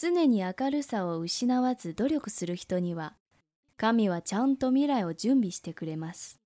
常に明るさを失わず努力する人には、神はちゃんと未来を準備してくれます。